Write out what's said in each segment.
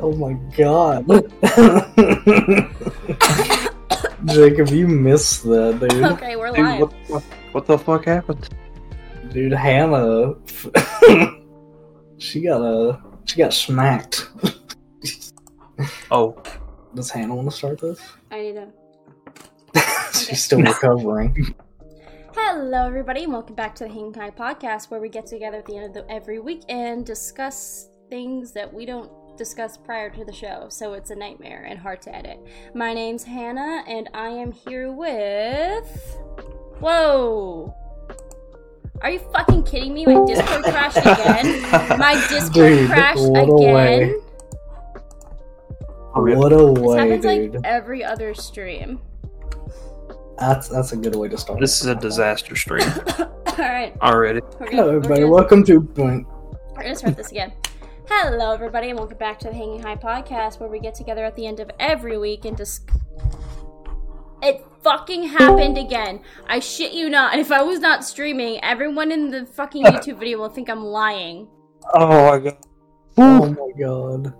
Oh my god. Jacob, you missed that, dude. Okay, we're Dude, live. what, the- what the fuck happened? Dude, Hannah. she got a. She got smacked. Oh, Does Hannah want to start this? I need to. She's still recovering. Hello, everybody, and welcome back to the Hang High Podcast, where we get together at the end of the, every week and discuss things that we don't discuss prior to the show, so it's a nightmare and hard to edit. My name's Hannah, and I am here with. Whoa! Are you fucking kidding me? My Discord crashed again. My Discord Dude, crashed what a way. Oh, again. What a This way, happens dude. like every other stream. That's that's a good way to start. this is a disaster stream Alright, already. we're Hello, everybody. Welcome to Blink. We're gonna start this again. Hello, everybody, and welcome back to the Hanging High podcast, where we get together at the end of every week and just. It fucking happened again. I shit you not. And if I was not streaming, everyone in the fucking YouTube video will think I'm lying. Oh my god. Oh my god.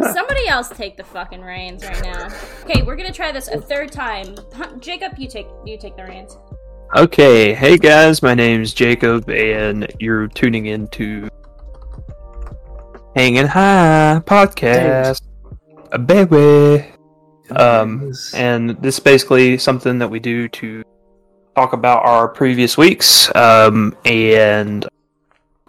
Somebody else take the fucking reins right now. Okay, we're gonna try this a third time. Jacob, you take you take the reins. Okay, hey guys, my name's Jacob, and you're tuning in to Hanging High Podcast. A baby. Um, And this is basically something that we do to talk about our previous weeks. Um, and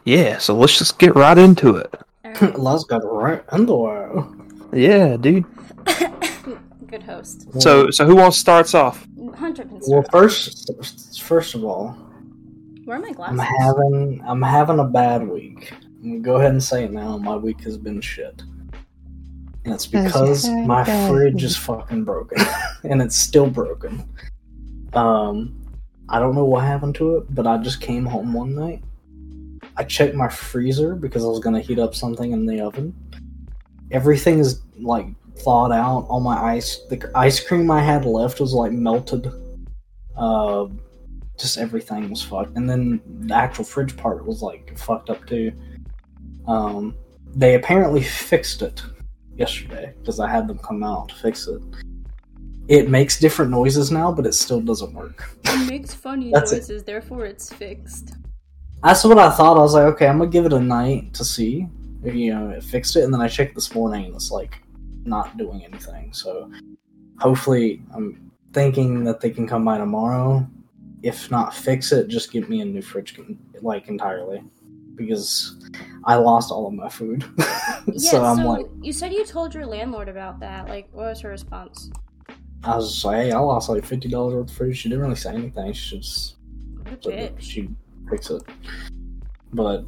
yeah, so let's just get right into it. Alright. Let's get right into it. Yeah, dude. Good host. So, so who wants to start off? Hunter can well, start. first, first of all, Where are my glasses? I'm having I'm having a bad week. Go ahead and say it now. My week has been shit, and it's because my fridge is fucking broken, and it's still broken. Um, I don't know what happened to it, but I just came home one night. I checked my freezer because I was gonna heat up something in the oven. Everything is like thawed out. All my ice, the ice cream I had left was like melted. Uh, just everything was fucked. And then the actual fridge part was like fucked up too. Um, they apparently fixed it yesterday because I had them come out to fix it. It makes different noises now, but it still doesn't work. It makes funny That's it. noises, therefore it's fixed. That's what I thought. I was like, okay, I'm gonna give it a night to see if you know it fixed it. And then I checked this morning, and it's like not doing anything. So hopefully, I'm thinking that they can come by tomorrow. If not fix it, just give me a new fridge, like entirely, because I lost all of my food. Yeah, so I'm so like, you said you told your landlord about that. Like, what was her response? I was just like, hey, I lost like fifty dollars worth of food. She didn't really say anything. She just What a so that bitch. she fix it. But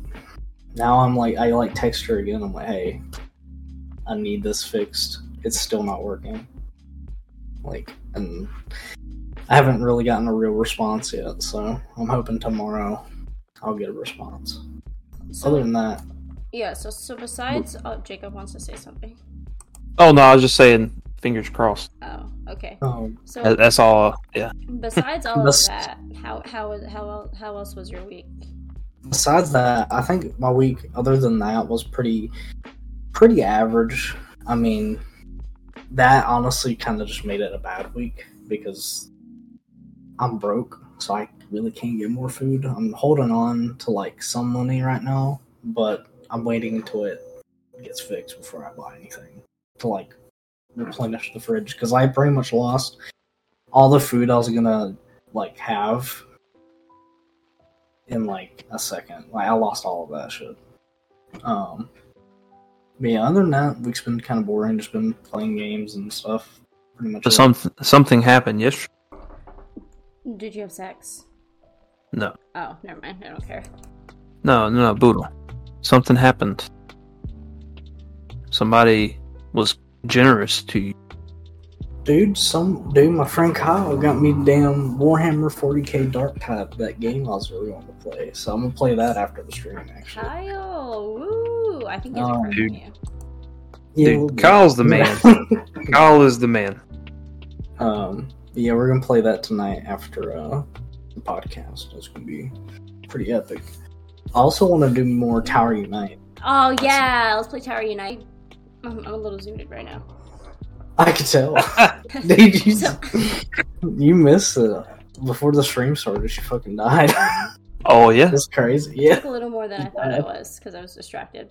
now I'm like, I like text her again. I'm like, hey, I need this fixed. It's still not working. Like, and I haven't really gotten a real response yet. So I'm hoping tomorrow I'll get a response. So, Other than that, yeah, so so besides, oh, Jacob wants to say something. Oh no, I was just saying, fingers crossed. Oh, okay. um, So That- That's all. Yeah. besides all of that, how how was- how how else was your week? besides that, I think my week, other than that, was pretty, pretty average. I mean, that honestly kind of just made it a bad week because I'm broke, so I really can't get more food. I'm holding on to like some money right now, but I'm waiting until it gets fixed before I buy anything to like replenish the fridge because I pretty much lost all the food I was gonna like have in like a second. Like I lost all of that shit. Um, but yeah, other than that, week's been kind of boring. Just been playing games and stuff. Pretty much. But it. some something happened yesterday. Did you have sex? No, Oh, never mind. I don't care. no, no, no, Boodle. Something happened. Somebody was generous to you. Dude, some dude, my friend Kyle got me damn Warhammer 40k Dark Tide. That game I was really wanting to play, so I'm gonna play that after the stream. Actually, Kyle, woo! I think he's a crush on dude. you. Yeah, Dude, we'll Kyle's the that. Kyle is the man. um, yeah, we're gonna play that tonight after uh, the podcast. It's gonna be pretty epic. I also want to do more Tower Unite. Oh yeah, let's play Tower Unite. I'm, I'm a little zooted right now. I could tell. Dude, you, so... you missed it. Before the stream started, she fucking died. Oh yeah, that's crazy. Yeah, a little more than I thought it was because I was distracted.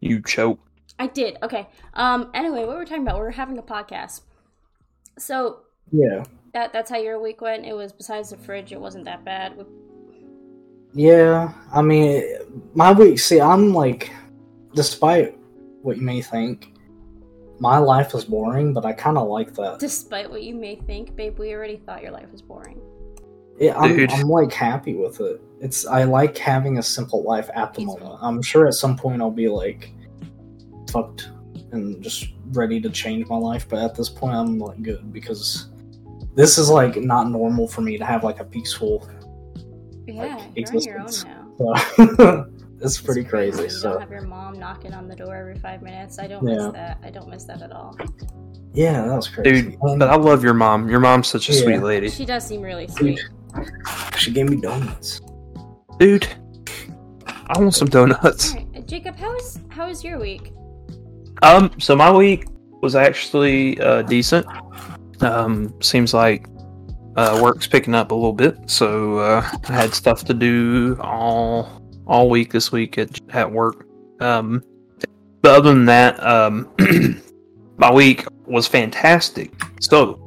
You choke. I did. Okay. Um. Anyway, what we were talking about? We were having a podcast. So yeah, that that's how your week went. It was besides the fridge, it wasn't that bad. Yeah, I mean, my week. See, I'm like, despite what you may think, my life is boring, but I kind of like that. Despite what you may think, babe, we already thought your life was boring. Yeah, I'm, I'm, like happy with it. It's I like having a simple life at the moment. I'm sure at some point I'll be like fucked and just ready to change my life, but at this point I'm like good because this is like not normal for me to have like a peaceful. Yeah, like, you're on your own now. So, it's pretty crazy. You so don't have your mom knocking on the door every five minutes. I don't yeah. miss that. I don't miss that at all. Yeah, that was crazy. Dude, but I love your mom. Your mom's such a yeah. sweet lady. She does seem really sweet. Dude. She gave me donuts. Dude, I want some donuts. Right. Jacob, how is how is your week? Um, so my week was actually uh, decent. Um, seems like uh, work's picking up a little bit, so uh, I had stuff to do all all week this week at at work. Um, but other than that, um, my week was fantastic. So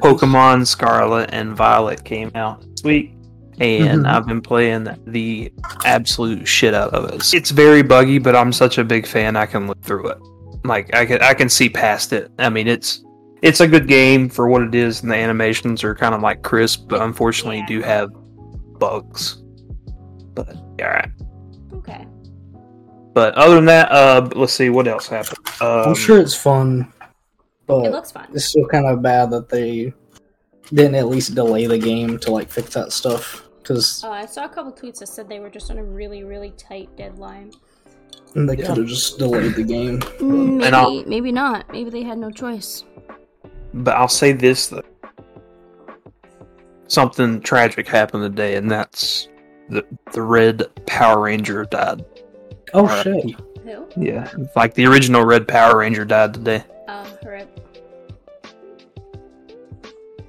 Pokemon Scarlet and Violet came out this week, and mm-hmm. I've been playing the absolute shit out of it. It's very buggy, but I'm such a big fan. I can look through it. Like I can, I can see past it. I mean, it's it's a good game for what it is, and the animations are kind of like crisp, but unfortunately, yeah. do have bugs. But yeah, all right. Okay. But other than that, uh, let's see what else happened. Um, I'm sure it's fun. But it looks fun. It's still kind of bad that they didn't at least delay the game to like fix that stuff. Because uh, I saw a couple tweets that said they were just on a really, really tight deadline. And they yeah. could have just delayed the game. Mm, maybe, maybe not. Maybe they had no choice. But I'll say this though. Something tragic happened today, and that's the the Red Power Ranger died. Oh shit! Who? Yeah, like the original Red Power Ranger died today. Oh, rip.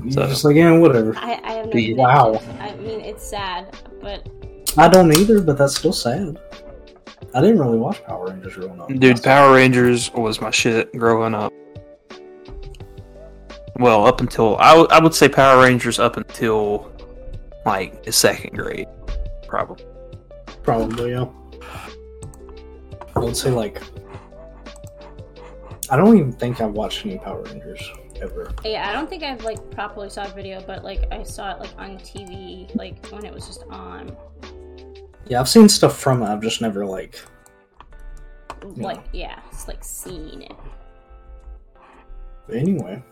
So, just like, yeah, whatever. I, I have no Wow. I mean, it's sad, but. I don't either, but that's still sad. I didn't really watch Power Rangers growing up. Dude, Power Rangers was my shit growing up. Well, up until I, w- I would say Power Rangers up until like the second grade, probably. Probably, yeah. I would say like I don't even think I've watched any Power Rangers ever. Yeah, I don't think I've like properly saw a video, but like I saw it like on TV, like when it was just on. Yeah, I've seen stuff from it. I've just never like. Like know. yeah, it's like seen it. But anyway.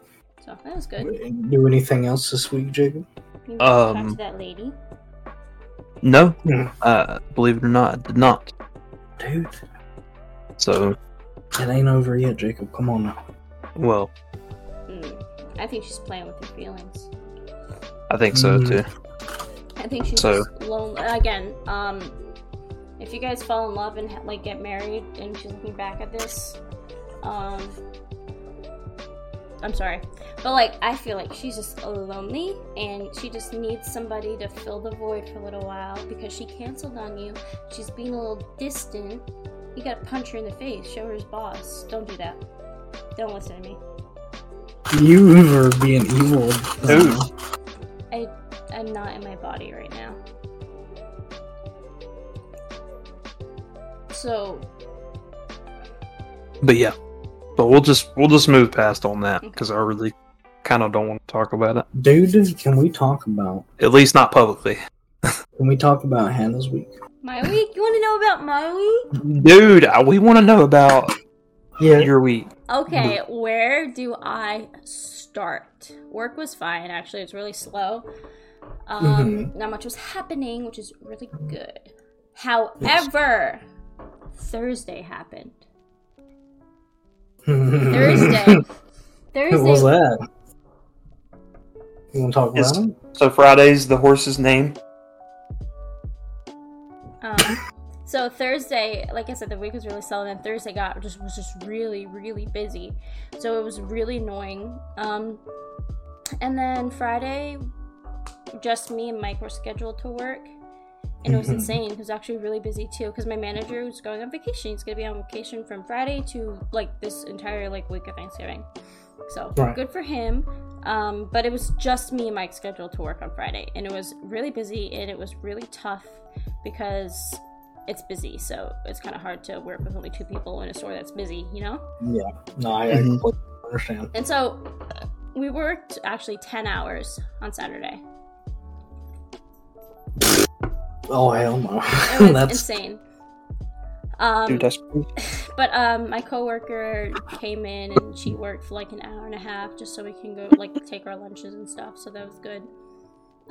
So that was good. Do anything else this week, Jacob? You um, talk to that lady. No, mm. uh, believe it or not, I did not. Dude. So it ain't over yet, Jacob. Come on now. Well, mm, I think she's playing with your feelings. I think so mm. too. I think she's so. lonely. Again, um, if you guys fall in love and like get married, and she's looking back at this, um, I'm sorry, but like I feel like she's just lonely and she just needs somebody to fill the void for a little while because she canceled on you. She's being a little distant you gotta punch her in the face. Show her his boss. Don't do that. Don't listen to me. You are being evil. I, I'm not in my body right now. So. But yeah, but we'll just we'll just move past on that because I really kind of don't want to talk about it. Dude, can we talk about? At least not publicly. can we talk about Hannah's week? My week? You want to know about my week? Dude, uh, we want to know about yeah. your week. Okay, where do I start? Work was fine, actually. It's really slow. Um, mm-hmm. Not much was happening, which is really good. However, yes. Thursday happened. Thursday. Thursday. What was that? You want to talk about it? So Friday's the horse's name? Um, So Thursday, like I said, the week was really slow, and then Thursday got just was just really really busy, so it was really annoying. Um, and then Friday, just me and Mike were scheduled to work, and it was insane. It was actually really busy too because my manager was going on vacation. He's gonna be on vacation from Friday to like this entire like week of Thanksgiving. So Right. good for him. Um, but it was just me and Mike scheduled to work on Friday, and it was really busy and it was really tough because it's busy. So it's kind of hard to work with only two people in a store that's busy, you know. Yeah. No, I, I Mhm. completely understand. And so we worked actually ten hours on Saturday. Oh hell no. It was That's insane. Um, Dude. But um, my coworker came in and she worked for like an hour and a half just so we can go like take our lunches and stuff. So that was good.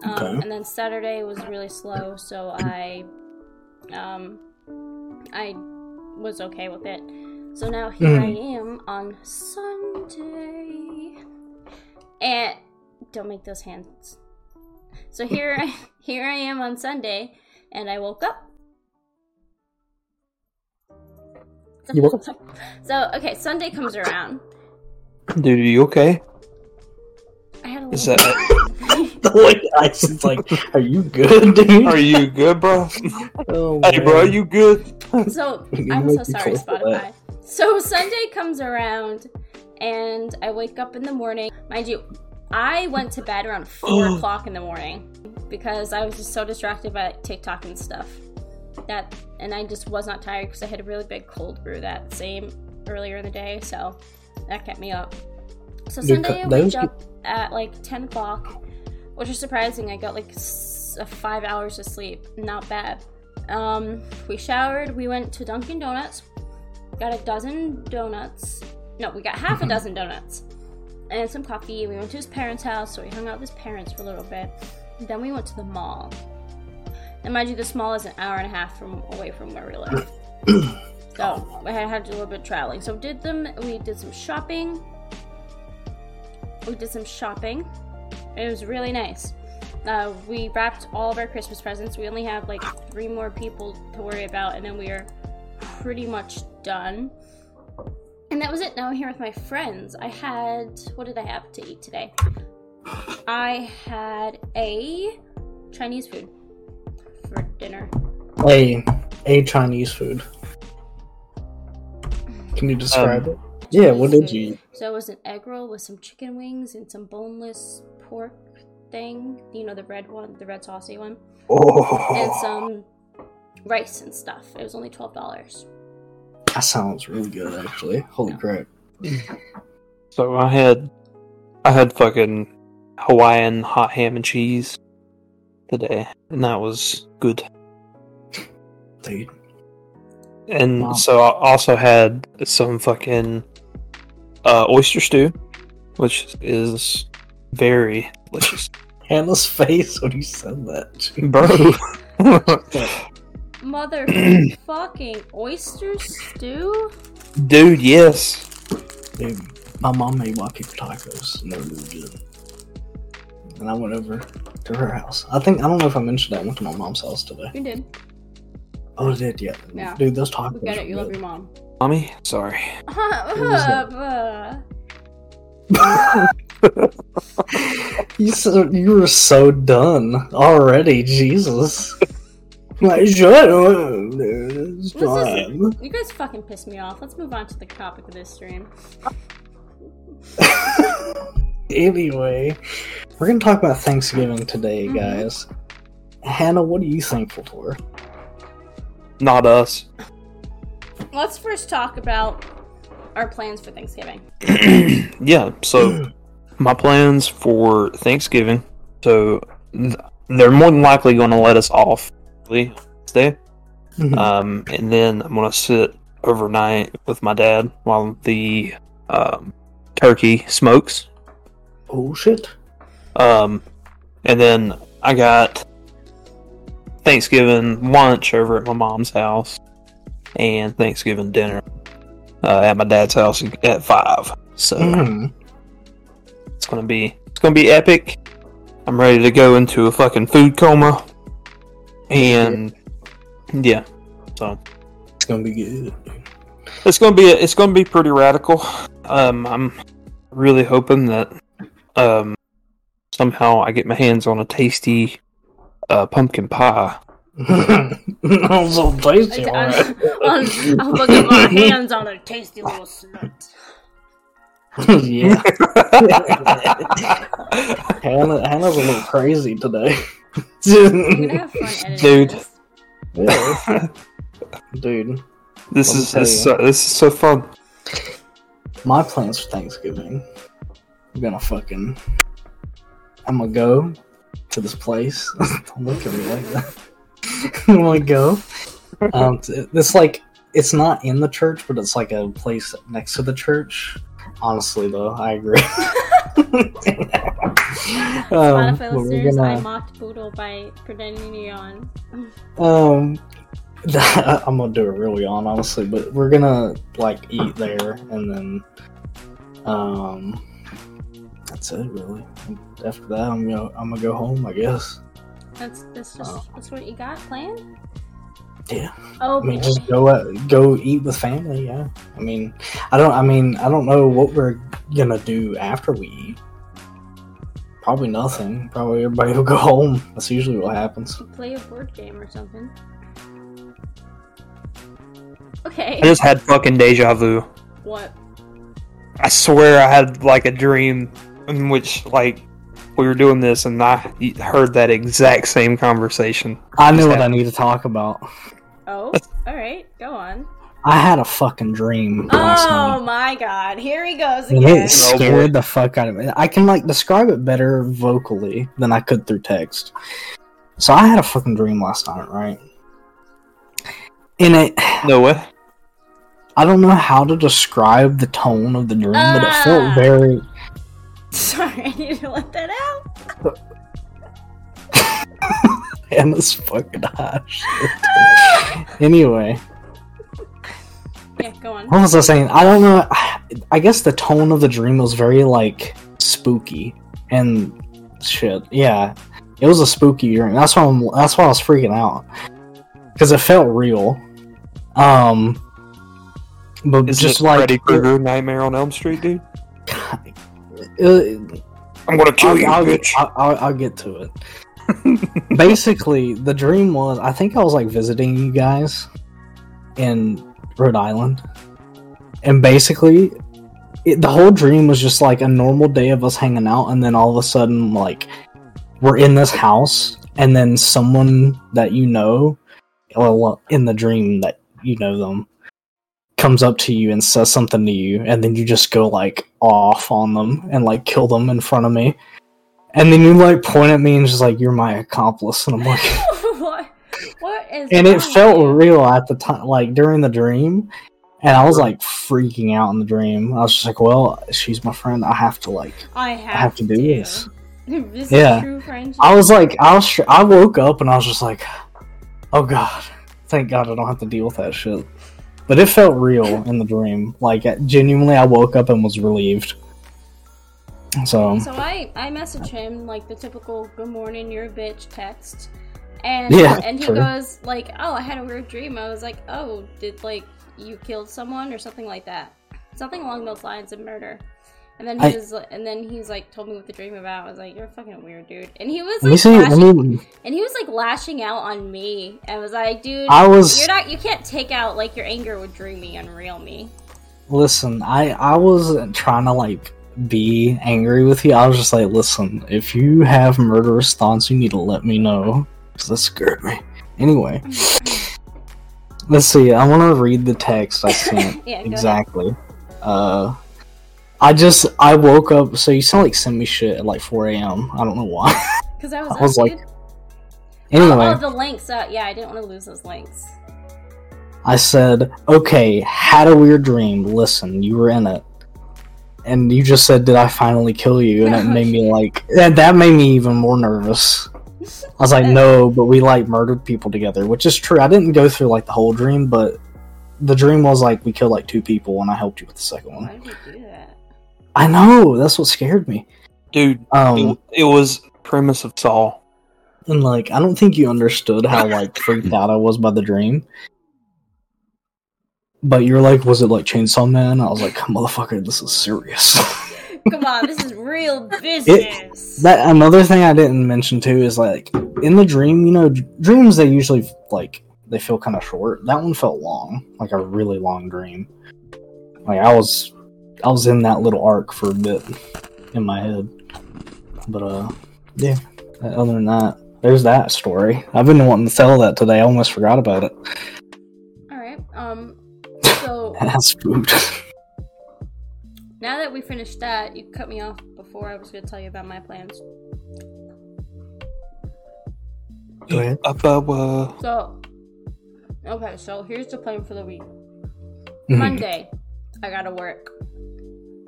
Um, Okay. And then Saturday was really slow, so I, um, I was okay with it. So now here Mhm. I am on Sunday, and don't make those hands. So here, I, here I am on Sunday, and I woke up. You woke up? So okay, Sunday comes around. Dude, are you okay? I had a Is that the way Ice is like, are you good, dude? Are you good, bro? Oh, hey, bro, are you good? so I'm so sorry, Spotify. So Sunday comes around, and I wake up in the morning. Mind you, I went to bed around four o'clock in the morning because I was just so distracted by TikTok and stuff. That and I just was not tired because I had a really big cold brew that same earlier in the day, so that kept me up. So Sunday I wake up at like ten o'clock, which is surprising. I got like uh, five hours of sleep. Not bad. Um, we showered. We went to Dunkin' Donuts. Got a dozen donuts. No, we got half a dozen donuts and some coffee. We went to his parents' house, so we hung out with his parents for a little bit. Then we went to the mall. And mind you, this mall is an hour and a half from away from where we live. so we had, had to do a little bit of traveling. So did them. We did some shopping. We did some shopping. It was really nice. Uh, we wrapped all of our Christmas presents. We only have like three more people to worry about, and then we are pretty much done. And that was it. Now I'm here with my friends. I had what did I have to eat today? I had a Chinese food for dinner. A a Chinese food. Can you describe Um, it? Yeah, what did Chinese you eat? So it was an egg roll with some chicken wings and some boneless pork thing. You know the red one, the red saucy one, Oh. and some rice and stuff. It was only twelve dollars. That sounds really good, actually. Holy crap! So I had, I had fucking Hawaiian hot ham and cheese today, and that was good. Dude, And Wow. so I also had some fucking uh, oyster stew, which is very delicious, Hannah's face when you said that. bro. Motherfucking oyster stew. Dude, yes. Dude, my mom made white people tacos, and they were really good. And I went over to her house. I think I don't know if I mentioned that I went to my mom's house today. You did. Oh, I did, yeah. Yeah. Dude, those tacos. We get it. were You love your mom. Mommy, sorry. Uh. you so, you were so done already, Jesus. Like, shut up, dude. This is- fine. you guys fucking piss me off. Let's move on to the topic of this stream. anyway, we're gonna talk about Thanksgiving today, Mhm. guys. Hannah, what are you thankful for? Not us. Let's first talk about our plans for Thanksgiving. yeah, so my plans for Thanksgiving. So th- they're more than likely going to let us off Wednesday. Mhm. Um, and then I'm to sit overnight with my dad while the um, turkey smokes. oh shit! Um, and then I got Thanksgiving lunch over at my mom's house and Thanksgiving dinner uh, at my dad's house at five. So Mhm. it's gonna be it's gonna be epic. I'm ready to go into a fucking food coma, and yeah, So it's gonna be good. It's gonna be it's gonna be pretty radical. Um, I'm really hoping that um somehow I get my hands on a tasty uh, pumpkin pie. I'm so tasty. I, I, I'm gonna get my hands on a tasty little slut. yeah. Hannah, Hannah's a little crazy today. Dude. Yeah. Dude. This is this is, so, this is so fun. My plans for Thanksgiving. I'm gonna fucking. I'm gonna go to this place. Don't look at me like that. I'm gonna go. Um, it's like it's not in the church, but it's like a place next to the church. Honestly, though, I agree. um, Spotify listeners, gonna... I mocked Boodle by pretending to yawn. Um, I'm gonna do it really on honestly, but we're gonna like eat there and then um that's it really. After that I'm gonna I'm gonna go home I guess. That's that's just uh, that's what you got planned? Yeah. Oh, I mean, just go uh, go eat with family. Yeah. I mean, I don't. I mean, I don't know what we're gonna do after we eat. Probably nothing. Probably everybody will go home. That's usually what happens. Play a board game or something. Okay. I just had fucking deja vu. What? I swear I had like a dream in which like we were doing this and I heard that exact same conversation. I know what I need to talk about. Oh, all right, go on. I had a fucking dream. Oh my god, here he goes again. And it scared the fuck out of me. I can like describe it better vocally than I could through text. So I had a fucking dream last night, right? In it. No way. I don't know how to describe the tone of the dream, but it felt ah. very. Sorry, I need to let that out. and this fucking hot anyway. Yeah, go on. What was I saying? I don't know. I guess the tone of the dream was very like spooky and shit. Yeah, it was a spooky dream. That's why I'm. That's why I was freaking out because it felt real. Um, but Is just like Freddy Krueger Nightmare on Elm Street, dude. Uh, I'm gonna kill I'll, you, I'll, bitch. I'll, I'll, I'll get to it. Basically, the dream was I think I was like visiting you guys in Rhode Island, and basically, it, the whole dream was just like a normal day of us hanging out, and then all of a sudden, like we're in this house, and then someone that you know, well, in the dream that you know them, comes up to you and says something to you, and then you just go like off on them and like kill them in front of me. And then you like point at me and just like you're my accomplice, and I'm like, what? Is? And it felt real at the time, like during the dream, and I was like freaking out in the dream. I was just like, well, she's my friend. I have to like, I have, I have to do to. this. this yeah, I was like, I was, I woke up and I was just like, oh god, thank God I don't have to deal with that shit. But it felt real in the dream. Like genuinely, I woke up and was relieved. So So I I message him like the typical "Good morning, you're a bitch" text, and yeah, and he true. goes like, "Oh, I had a weird dream." I was like, "Oh, did like you killed someone or something like that?" Something along those lines of murder. And then he I, was, and then he's like, told me what the dream about. I was like, "You're fucking weird, dude." And he was like, see, lashing, and he was like lashing out on me. I was like, "Dude, I was, you're not, you can't take out like your anger with dreamy, real me." Listen, I I was trying to like be angry with you. I was just like, listen, if you have murderous thoughts, you need to let me know. Because that scared me. Anyway. Let's see. I want to read the text I sent. yeah, exactly. Uh, I just I woke up. So you sound like send me shit at like 4 a.m. I don't know why. Because I was, I was like. Anyway. Oh, oh, the links. Uh, yeah, I didn't want to lose those links. I said, okay, had a weird dream. Listen, you were in it and you just said, "Did I finally kill you?" And it made me like that. That made me even more nervous. I was like, "No," but we like murdered people together, which is true. I didn't go through like the whole dream, but the dream was like we killed like two people, and I helped you with the second one. Why did you do that? I know that's what scared me, dude. Um, it, it was premise of Saw, and like I don't think you understood how like freaked out I was by the dream. but you're like, was it like Chainsaw Man? I was like, motherfucker, this is serious. Come on, this is real business. It, that another thing I didn't mention too is like in the dream, you know, dreams they usually like they feel kind of short. That one felt long, like a really long dream. Like I was, I was in that little arc for a bit in my head. But uh, yeah. Other than that, there's that story. I've been wanting to tell that today. I almost forgot about it. All right. Um. So. That's food. Now that we finished that, you cut me off before I was going to tell you about my plans. Go ahead. Uh, so. Okay, so here's the plan for the week. Mm-hmm. Monday, I gotta work.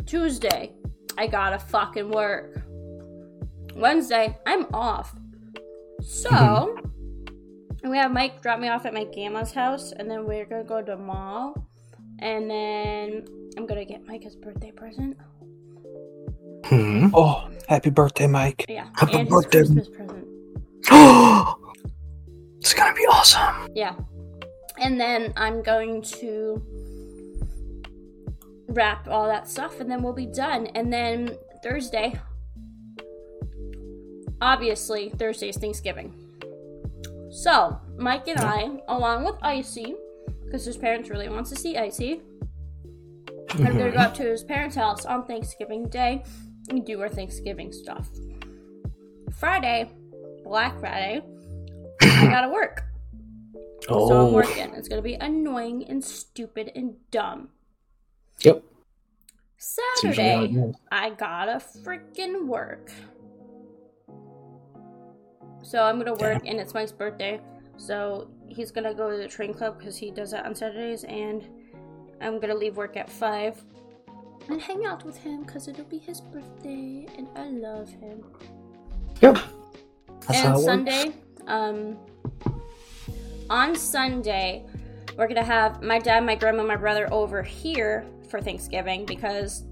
Tuesday, I gotta fucking work. Wednesday, I'm off. So, mm-hmm. we have Mike drop me off at my grandma's house, and then we're gonna go to the mall, and then I'm gonna get Mike his birthday present. Hmm. Oh, happy birthday, Mike! Yeah, happy and birthday. his Christmas present. it's gonna be awesome. Yeah, and then I'm going to wrap all that stuff, and then we'll be done. And then Thursday, obviously, Thursday's Thanksgiving. So, Mike and I, along with Icy, because his parents really wants to see Icy, mm-hmm. are gonna go up to his parents' house on Thanksgiving Day and do our Thanksgiving stuff. Friday, Black Friday, I gotta work. Oh. So I'm oh. working. It's gonna be annoying and stupid and dumb. Yep. Saturday, I gotta freaking work. So I'm gonna work, and it's Mike's birthday. So he's gonna go to the train club because he does that on Saturdays, and I'm gonna leave work at five and hang out with him because it'll be his birthday, and I love him. Yep. That's and Sunday, um, on Sunday, we're gonna have my dad, my grandma, my brother over here for Thanksgiving because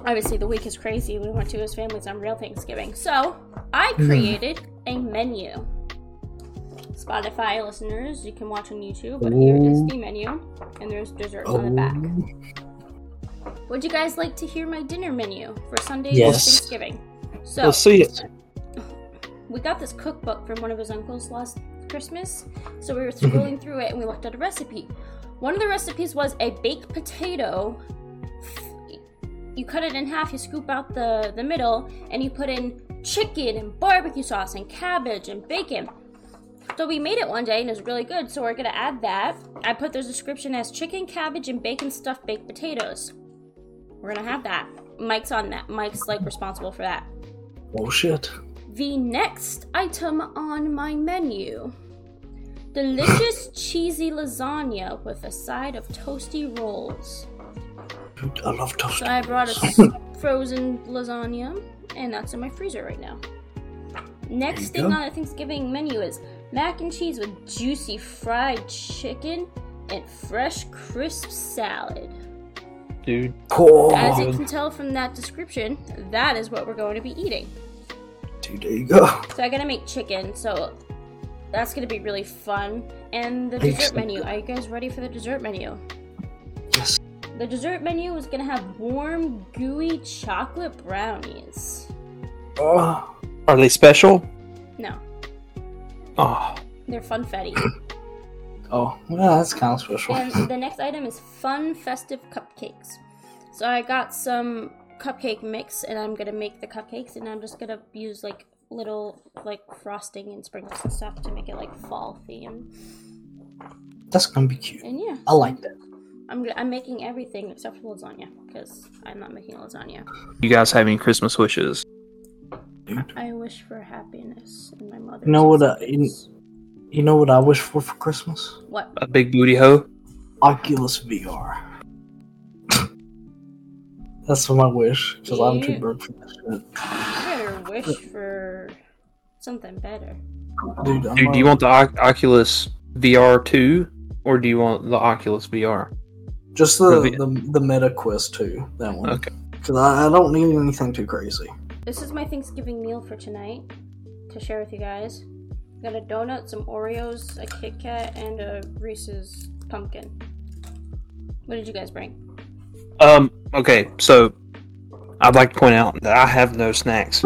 obviously the week is crazy. We went to his family's on real Thanksgiving. So I hmm. created a menu. Spotify listeners, you can watch on YouTube, but here is the menu, and there's desserts oh. on the back. Oh. Would you guys like to hear my dinner menu for Sunday yes. Thanksgiving? So let's see it. We got this cookbook from one of his uncles last Christmas, so we were scrolling through it and we looked at a recipe. One of the recipes was a baked potato you cut it in half, you scoop out the, the middle, and you put in chicken and barbecue sauce and cabbage and bacon. So we made it one day and it was really good, so we're gonna add that. I put the description as chicken, cabbage, and bacon stuffed baked potatoes. We're gonna have that. Mike's on that. Mike's like responsible for that. Oh shit. The next item on my menu delicious cheesy lasagna with a side of toasty rolls. I love toast. So I brought a frozen lasagna, and that's in my freezer right now. Next thing go. on the Thanksgiving menu is mac and cheese with juicy fried chicken and fresh crisp salad. Dude. Cool. As you can tell from that description, that is what we're going to be eating. Dude, there you go. So I gotta make chicken, so that's gonna be really fun. And the dessert menu. Are you guys ready for the dessert menu? Yes. The dessert menu is gonna have warm, gooey chocolate brownies. Oh. Are they special? No. Oh. They're funfetti. oh, well, that's kind of special. And the next item is fun festive cupcakes. So I got some cupcake mix, and I'm gonna make the cupcakes, and I'm just gonna use like little like frosting and sprinkles and stuff to make it like fall theme. That's gonna be cute. And yeah, I like that. I'm I'm making everything except for lasagna because I'm not making lasagna. You guys have any Christmas wishes? I wish for happiness in my mother. You know what? Uh, you, you know what I wish for for Christmas? What? A big booty hoe. Oculus VR. That's my wish because I'm too broke for that shit. You better wish for something better. Dude, Dude do you want the o- Oculus VR two, or do you want the Oculus VR? Just the, the, the Meta Quest 2, that one. Okay. Because I, I don't need anything too crazy. This is my Thanksgiving meal for tonight to share with you guys. Got a donut, some Oreos, a Kit Kat, and a Reese's pumpkin. What did you guys bring? Um. Okay. So, I'd like to point out that I have no snacks.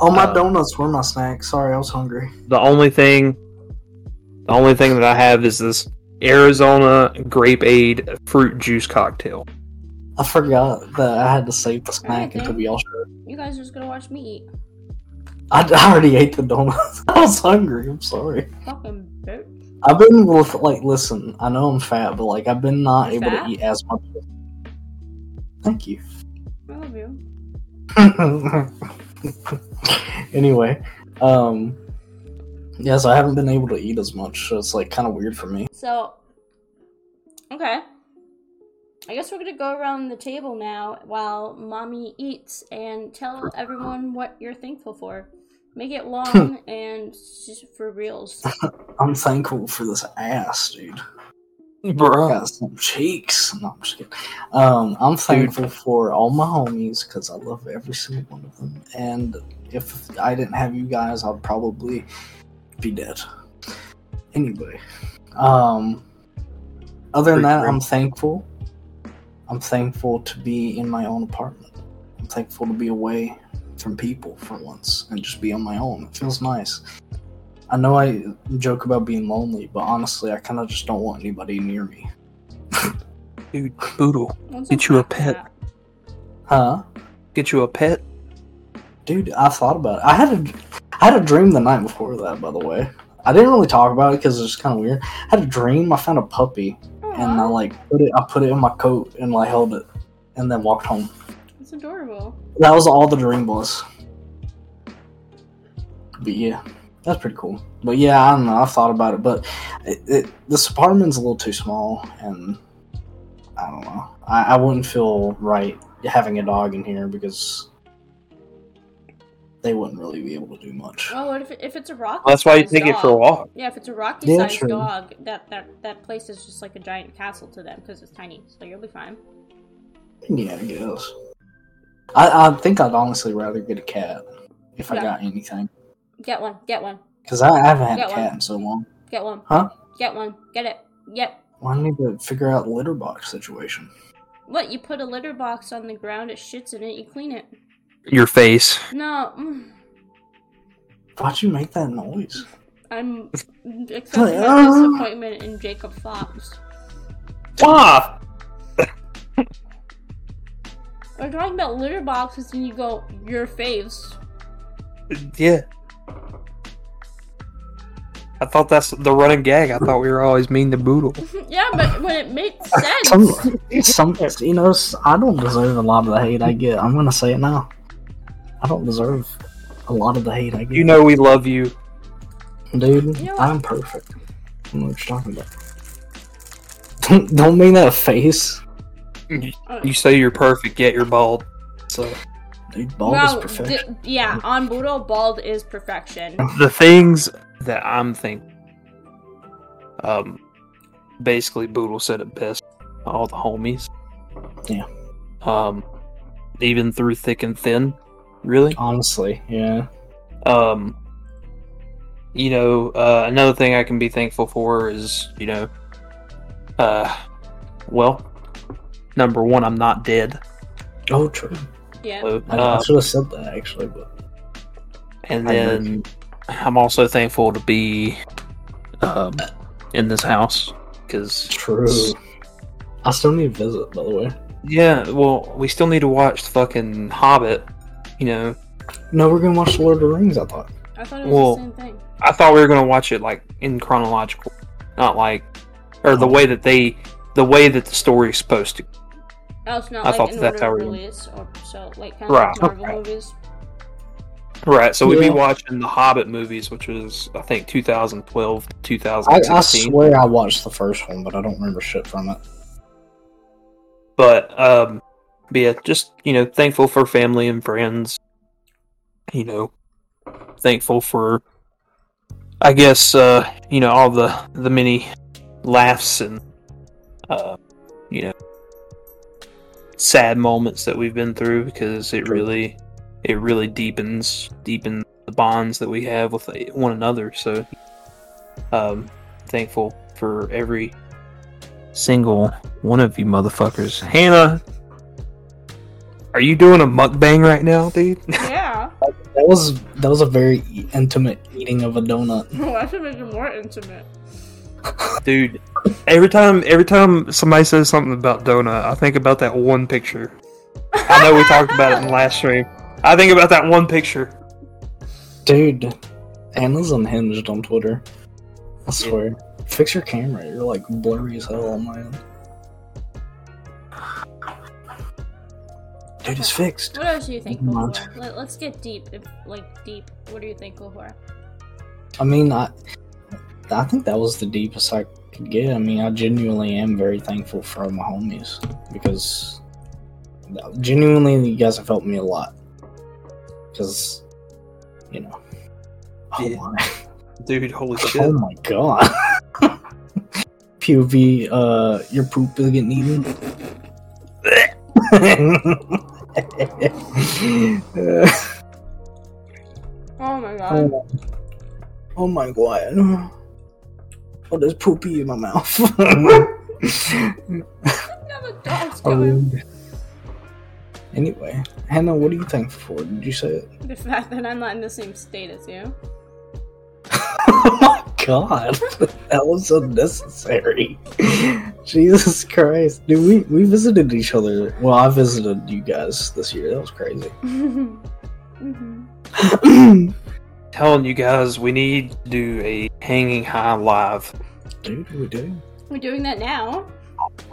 Oh, my uh, donuts were my snacks. Sorry, I was hungry. The only thing, the only thing that I have is this Arizona Grapeade fruit juice cocktail. I forgot that I had to save the snack until we all showed. You guys are just gonna watch me eat. I, I already ate the donuts. I was hungry. I'm sorry. Fucking bitch. I've been with like, listen. I know I'm fat, but like, I've been not You're able fat? to eat as much. Thank you. I love you. anyway, um, yes, I haven't been able to eat as much, so it's like kind of weird for me. So, okay. I guess we're gonna go around the table now while mommy eats and tell everyone what you're thankful for. Make it long and just for reals. I'm thankful for this ass, dude. Bro. Got some cheeks. No, I'm just kidding. Um, I'm thankful dude. for all my homies because I love every single one of them. And if I didn't have you guys, I'd probably be dead. Anyway, um, other than that, I'm thankful I'm thankful to be in my own apartment. I'm thankful to be away from people for once and just be on my own. It feels nice. I know I joke about being lonely, but honestly, I kind of just don't want anybody near me. Dude, Boodle, get you a pet. Huh? Get you a pet? Dude, I thought about it. I had a, I had a dream the night before that, by the way. I didn't really talk about it because it's kind of weird. I had a dream. I found a puppy and I like put it. I put it in my coat and like held it, and then walked home. It's adorable. That was all the dream was. But yeah, that's pretty cool. But yeah, I don't know. I've thought about it, but it, it, this apartment's a little too small, and I don't know. I, I wouldn't feel right having a dog in here because they wouldn't really be able to do much. Oh, if, if it's a rocky well, that's why you take dog, it for a walk. Yeah, if it's a rocky yeah, sized dog, that, that that place is just like a giant castle to them because it's tiny. So you'll be fine. Yeah, I guess. I, I think I'd honestly rather get a cat if yeah. I got anything. Get one. Get one. Because I, I, haven't had get a cat one. in so long. Get one. Huh? Get one. Get it. Yep. Well, I need to figure out litter box situation. What? You put a litter box on the ground, it shits in it, you clean it your face. No. Why'd you make that noise? I'm accepting a disappointment in Jacob Fox. Ah! We're talking about litter boxes and you go, your face. Yeah. I thought that's the running gag. I thought we were always mean to Boodle. yeah, but when it makes sense. some, some, you know, I don't deserve a lot of the hate I get. I'm gonna say it now. I don't deserve a lot of the hate I get. You know we love you. Dude, you know I'm perfect. I don't know what you're talking about. Don't, don't mean that face. You say you're perfect, yet you're bald. So, dude, bald well, is perfection. D- yeah, on Boodle, bald is perfection. The things that I'm thinking, um, basically, Boodle said it best. All the homies. Yeah. Um, even through thick and thin, really. Honestly, yeah. Um, you know, uh, another thing I can be thankful for is, you know, uh, well, number one, I'm not dead. Oh, true. Yeah. So, I, uh, I should have said that actually, but. And then I'm also thankful to be um, in this house because true. I still need to visit, by the way. Yeah, well, we still need to watch the fucking Hobbit you know. No, we're gonna watch the Lord of the Rings. I thought. I thought it was well, the same thing. I thought we were gonna watch it like in chronological, not like, or the oh. way that they, the way that the story is supposed to. Oh, it's not I like thought in that's order how release, or so like kind of right. like Marvel right. movies. Right, so we'd be watching the Hobbit movies, which was I think 2012, 2016. I, I swear I watched the first one, but I don't remember shit from it. But um, but yeah, just you know, thankful for family and friends. You know, thankful for, I guess, uh, you know, all the the many laughs and, uh, you know, sad moments that we've been through because it really, it really deepens deepens the bonds that we have with one another. So, um, thankful for every single one of you motherfuckers. Hannah, are you doing a mukbang right now, dude? Yeah. that was that was a very intimate eating of a donut. Oh, I should make it more intimate. dude, every time every time somebody says something about donut, I think about that one picture. I know we talked about it in the last stream. I think about that one picture. Dude, Anna's unhinged on Twitter. I swear. Fix your camera. You're like blurry as hell on my end. Dude, it's fixed. What else are you thankful for? Let, let's get deep. if- Like deep. What are you thankful for? I mean, I, I think that was the deepest I could get. I mean, I genuinely am very thankful for my homies because genuinely, you guys have helped me a lot. Because, you know, oh Yeah. my, Dude, holy shit! oh my god. POV, uh, your poop is getting eaten. Oh my god. oh, oh my god. Oh, there's poopy in my mouth. Now the dog's going. Um, anyway, Hannah, what are you thankful for? Did you say it? The fact that I'm not in the same state as you. Oh my god, that was unnecessary. Jesus Christ, dude, we we visited each other. Well, I visited you guys this year. That was crazy. hmm Telling you guys we need to do a hanging high live. dude, we do. We're doing that now.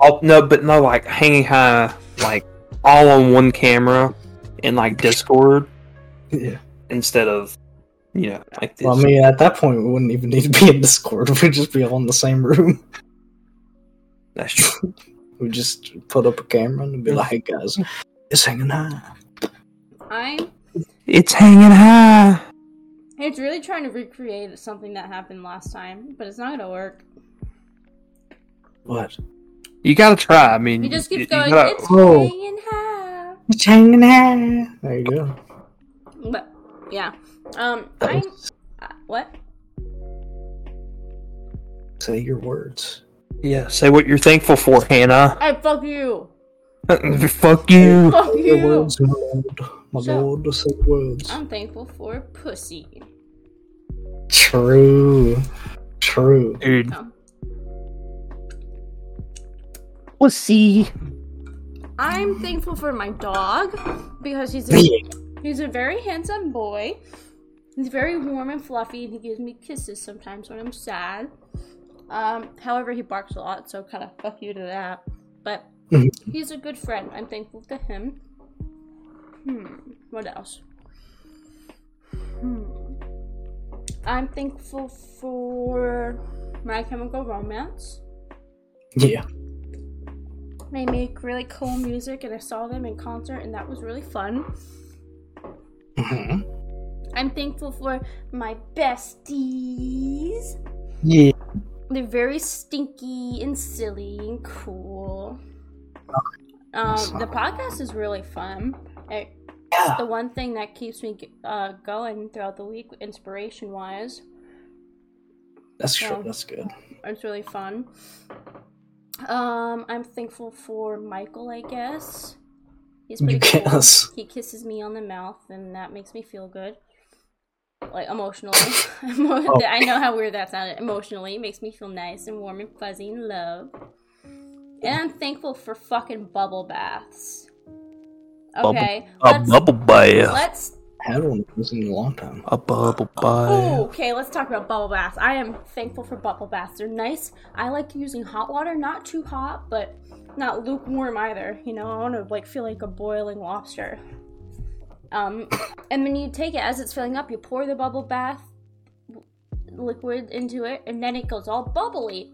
Oh no, but no, like hanging high, like all on one camera in like Discord Yeah. instead of you know like this. Well, I mean, at that point, we wouldn't even need to be in Discord. We'd just be all in the same room. That's true. We would just put up a camera and be like, "Hey guys, it's hanging high." I'm. It's hanging high. It's really trying to recreate something that happened last time, but it's not gonna work. What? You gotta try. I mean, He just you- keeps you going. gotta- It's Oh. hanging high. It's hanging high. There you go. But yeah. Um. I'm. Uh, what? Say your words. yeah, say what you're thankful for, Hannah. I fuck you. Fuck you. Fuck Your you. words, my lord. My So- lord, say words. I'm thankful for pussy. True. True. Dude. Oh. Pussy. I'm thankful for my dog because he's a, he's a very handsome boy. He's very warm and fluffy, and he gives me kisses sometimes when I'm sad. Um, however, he barks a lot, so kind of fuck you to that. But he's a good friend. I'm thankful to him. Hmm. What else? Hmm. I'm thankful for My Chemical Romance. Yeah. They make really cool music, and I saw them in concert, and that was really fun. hmm I'm thankful for my besties. Yeah. They're very stinky and silly and cool. Um, the podcast is really fun. It's Yeah. the one thing that keeps me uh, going throughout the week, inspiration wise. That's true. Yeah. That's good. It's really fun. Um, I'm thankful for Michael, I guess. He's You pretty cool. guess. He kisses me on the mouth, and that makes me feel good. Like emotionally, Oh. I know how weird that sounded. Emotionally, it makes me feel nice and warm and fuzzy and love. And I'm thankful for fucking bubble baths. Okay, A bubble bath. let's I had one of those in a long time. A bubble Ooh, bath. Oh, okay, let's talk about bubble baths. I am thankful for bubble baths. They're nice. I like using hot water, not too hot, but not lukewarm either. You know, I want to like feel like a boiling lobster. Um, and then you take it as it's filling up, you pour the bubble bath liquid into it, and then it goes all bubbly.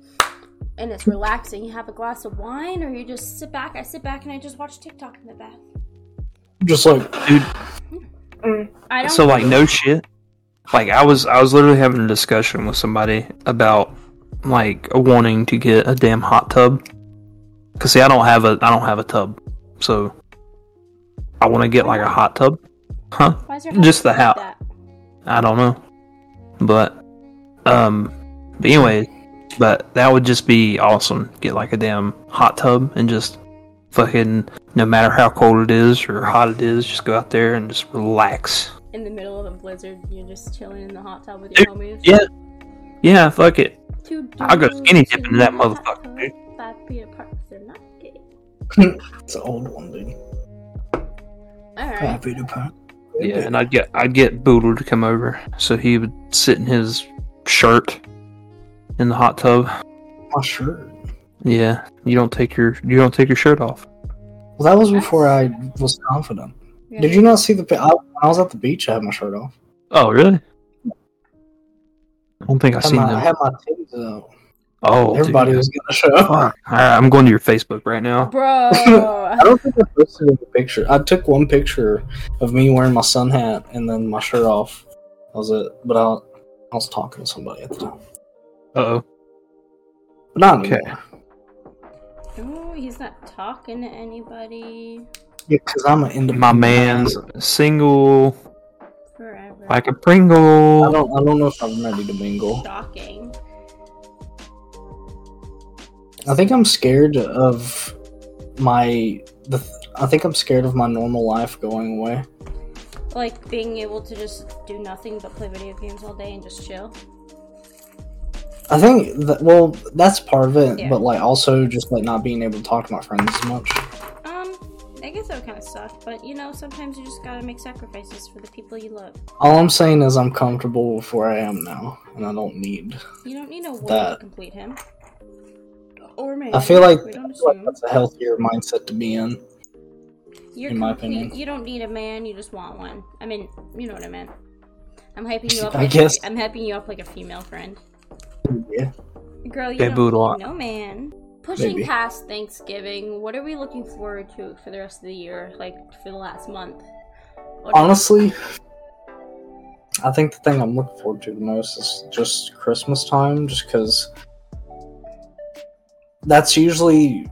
And it's relaxing. You have a glass of wine, or you just sit back. I sit back and I just watch TikTok in the bath. Just like, Dude, I don't. so like no shit. Like I was I was literally having a discussion with somebody about like wanting to get a damn hot tub. Cause see I don't have a I don't have a tub. So I want to get like a hot tub. Huh? Why is your just the house house. like? I don't know. But um but anyway, But that would just be awesome. Get like a damn hot tub and just fucking no matter how cold it is or hot it is, just go out there and just relax. In the middle of a blizzard, you're just chilling in the hot tub with your homies. Yeah. Yeah, fuck it. I'll go skinny dipping in that motherfucker, dude. Five feet apart, they're not gay. it's an old one, dude. Alright. Five feet apart. Yeah, and I'd get I'd get Boodle to come over, so he would sit in his shirt in the hot tub. My shirt. Yeah, you don't take your you don't take your shirt off. Well, that was before I was confident. Yeah. Did you not see the? pi- I, when I was at the beach. I had my shirt off. Oh, really? I don't think I I've seen my, I had my titties out. Oh, Everybody dude. was getting a show. Fuck. All right, I'm going to your Facebook right now. Bro! I don't think I posted a picture. I took one picture of me wearing my sun hat and then my shirt off. That was it. But I, I was talking to somebody at the time. Uh oh. But not Okay. anymore. Ooh, he's not talking to anybody Yeah, because I'm an independent. My man's single forever. like a Pringle. I don't. I don't know if I'm ready to mingle. Shocking. I think I'm scared of my. The. I think I'm scared of my normal life going away. Like being able to just do nothing but play video games all day and just chill. I think that. Well, that's part of it. Yeah. But like also just like not being able to talk to my friends as much. Um, I guess that would kind of suck, but you know, sometimes you just gotta make sacrifices for the people you love. All I'm saying is I'm comfortable with where I am now, and I don't need. You don't need a to That- complete him. Or maybe. I feel like, we I feel like that's a healthier mindset to be in. You're in my complete. opinion. You don't need a man. You just want one. I mean, you know what I meant. I'm hyping you up. I Like guess. I'm hyping you up like a female friend. Yeah. Girl, you Yeah, don't need no man. Pushing Maybe. past Thanksgiving, what are we looking forward to for the rest of the year? Like for the last month? What- Honestly, I think the thing I'm looking forward to the most is just Christmas time, just because that's usually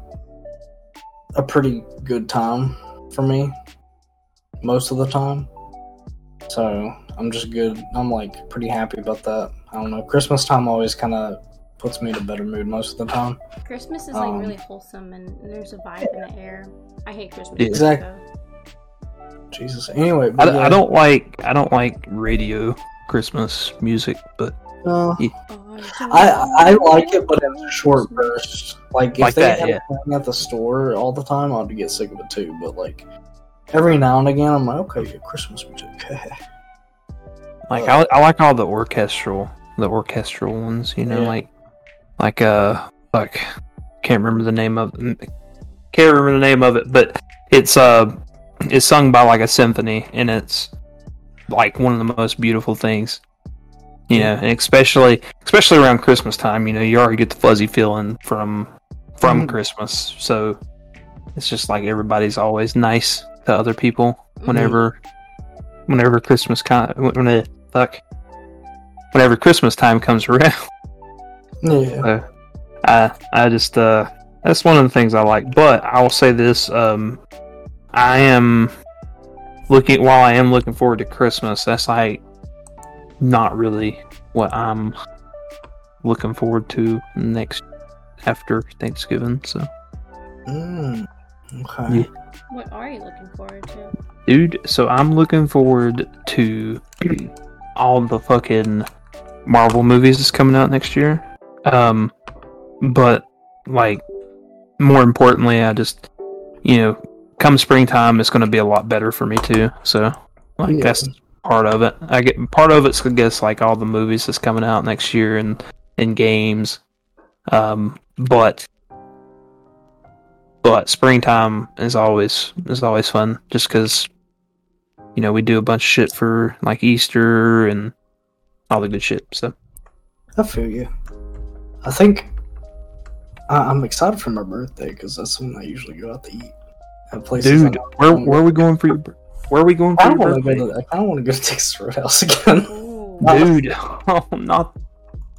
a pretty good time for me most of the time. So I'm just good. I'm like pretty happy about that. I don't know. Christmas time always kind of puts me in a better mood most of the time. Christmas is like um, really wholesome and, and there's a vibe in the air. I hate Christmas. Yeah. Exact- though. Jesus. Anyway, I, yeah, I don't like I don't like radio Christmas music, but uh, Oh, I I like it, but in a short burst. Like if Like they that, had yeah. it playing at the store all the time, I'd get sick of it too. But like every now and again, I'm like, okay, yeah, Christmas music. like I, I like all the orchestral the orchestral ones. You know, Yeah. like like uh fuck can't remember the name of can't remember the name of it, but it's uh it's sung by like a symphony and it's like one of the most beautiful things. You know, and especially especially around Christmas time, you know, you already get the fuzzy feeling from from Mhm. Christmas. So it's just like everybody's always nice to other people whenever whenever Christmas kind when the fuck whenever Christmas time comes around. yeah, I I just uh that's one of the things I like. But I will say this, um I am looking while I am looking forward to Christmas, that's like not really what I'm looking forward to next after Thanksgiving. So mm, okay. Yeah. What are you looking forward to? dude, so I'm looking forward to all the fucking Marvel movies that's coming out next year. Um but like more importantly, I just you know, come springtime it's going to be a lot better for me too. So like Yeah. that's part of it. I get part of it's I guess like all the movies that's coming out next year and and games. Um but but springtime is always is always fun just cuz you know, we do a bunch of shit for like Easter and all the good shit. So I feel you. I think I, I'm excited for my birthday because that's when I usually go out to eat. At places dude, where where are we going for your bir- where are we going I don't want to go to. I kind of want to go to Texas Roadhouse again. Ooh. Dude, oh, not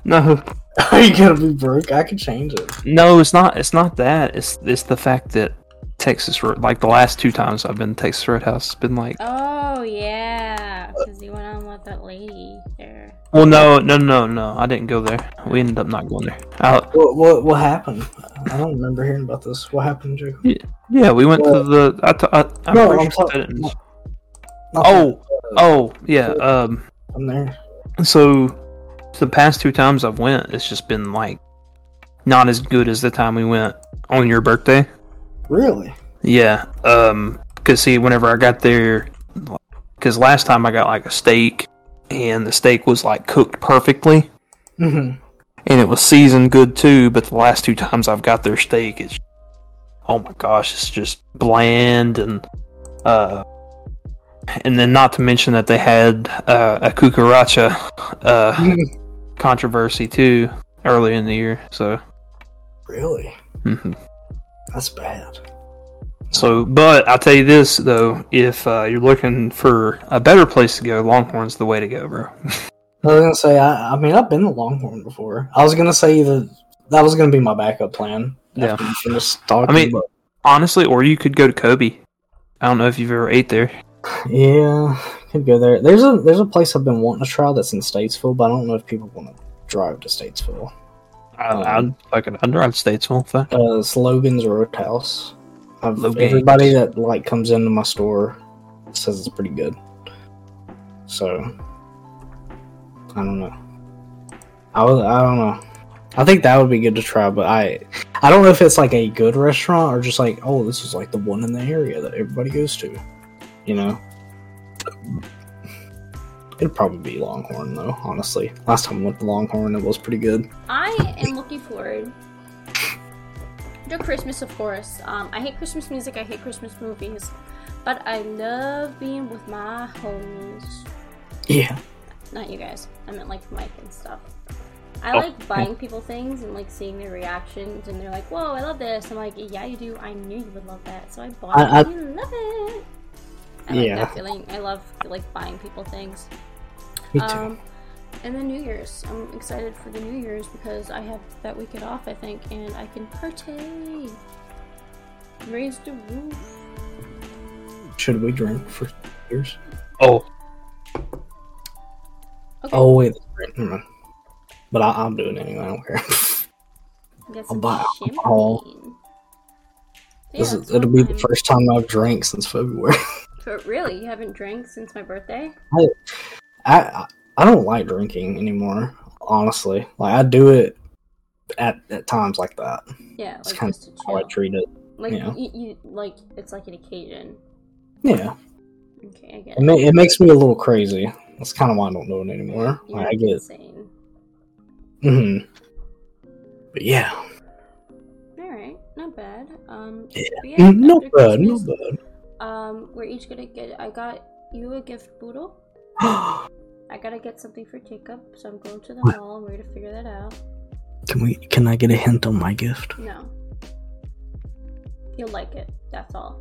no. Are you gonna be broke? I could change it. No, it's not. It's not that. It's it's the fact that Texas Road, like the last two times I've been to Texas Roadhouse, it's been like Oh yeah, because you went on with that lady there. Well, no, no, no, no. I didn't go there. We ended up not going there. I, What, what what happened? I don't remember hearing about this. What happened, Jacob? yeah, we went to the. I, t- I, I'm No, I'm sure talking- I didn't- Not Oh, oh, yeah. Um, I'm there. so the past two times I've went, it's just been like not as good as the time we went on your birthday. Really? Yeah. Um, cause see, whenever I got there, cause last time I got like a steak, and the steak was like cooked perfectly, hmm and it was seasoned good too. But the last two times I've got their steak, it's oh my gosh, it's just bland and uh, and then not to mention that they had uh, a cucaracha uh controversy too early in the year. So. really? mhm. That's bad. So, but I'll tell you this though: if uh, you're looking for a better place to go, Longhorn's the way to go, bro. I was gonna say. I, I mean, I've been to Longhorn before. I was gonna say that that was gonna be my backup plan. Yeah. After we finished talking, I mean- but Honestly, or you could go to Kobe. I don't know if you've ever ate there. Yeah, could go there. There's a there's a place I've been wanting to try that's in Statesville, but I don't know if people want to drive to Statesville. I, Um, I'd fucking I'd drive Statesville. Fuck. Uh, it's Logan's Roadhouse. I've, Logan's. everybody that like comes into my store says it's pretty good. So I don't know. I was, I don't know. I think that would be good to try, but I I don't know if it's like a good restaurant or just like oh this is like the one in the area that everybody goes to. You know. It'd probably be Longhorn though, honestly. Last time I went to Longhorn it was pretty good. I am looking forward to Christmas, of course. Um, I hate Christmas music. I hate Christmas movies, but I love being with my homies. Yeah. Not you guys. I meant like Mike and stuff. I Oh, like buying people things and like seeing their reactions, and they're like, "Whoa, I love this." I'm like, "Yeah, you do. I knew you would love that, so I bought I- it. and you love it." I like Yeah. that feeling. I love like buying people things. Me too. Um, and then New Year's. I'm excited for the New Year's because I have that weekend off, I think, and I can party. Raise the roof. Should we drink for New years? Oh, Okay. Oh wait, right. Never mind. But I, I'll do it anyway. I don't care. Get I'll buy alcohol. Yeah, this is, it'll fun be the first time I've drank since February. For, really, you haven't drank since my birthday? I, I I don't like drinking anymore. Honestly, like I do it at at times like that. Yeah, It's like kind of how I treat it. Like yeah. you, you, like it's like an occasion. Yeah, Okay, I get it, ma- it makes me a little crazy. That's kind of why I don't do it anymore. You're Like, I get. insane. hmm But yeah, All right, not bad. Um, Yeah. but Mm, not bad, not bad. Um, we're each gonna get. I got you a gift, Boodle. I gotta get something for Jacob, so I'm going to the What? mall and we're gonna figure that out. can we? Can I get a hint on my gift? No, you'll like it. That's all.